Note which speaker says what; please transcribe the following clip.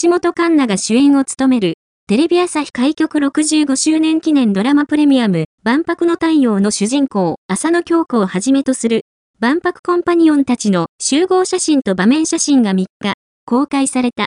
Speaker 1: 橋本環奈が主演を務める、テレビ朝日開局65周年記念ドラマプレミアム、万博の太陽の主人公、浅野京子をはじめとする、万博コンパニオンたちの集合写真と場面写真が3日、公開された。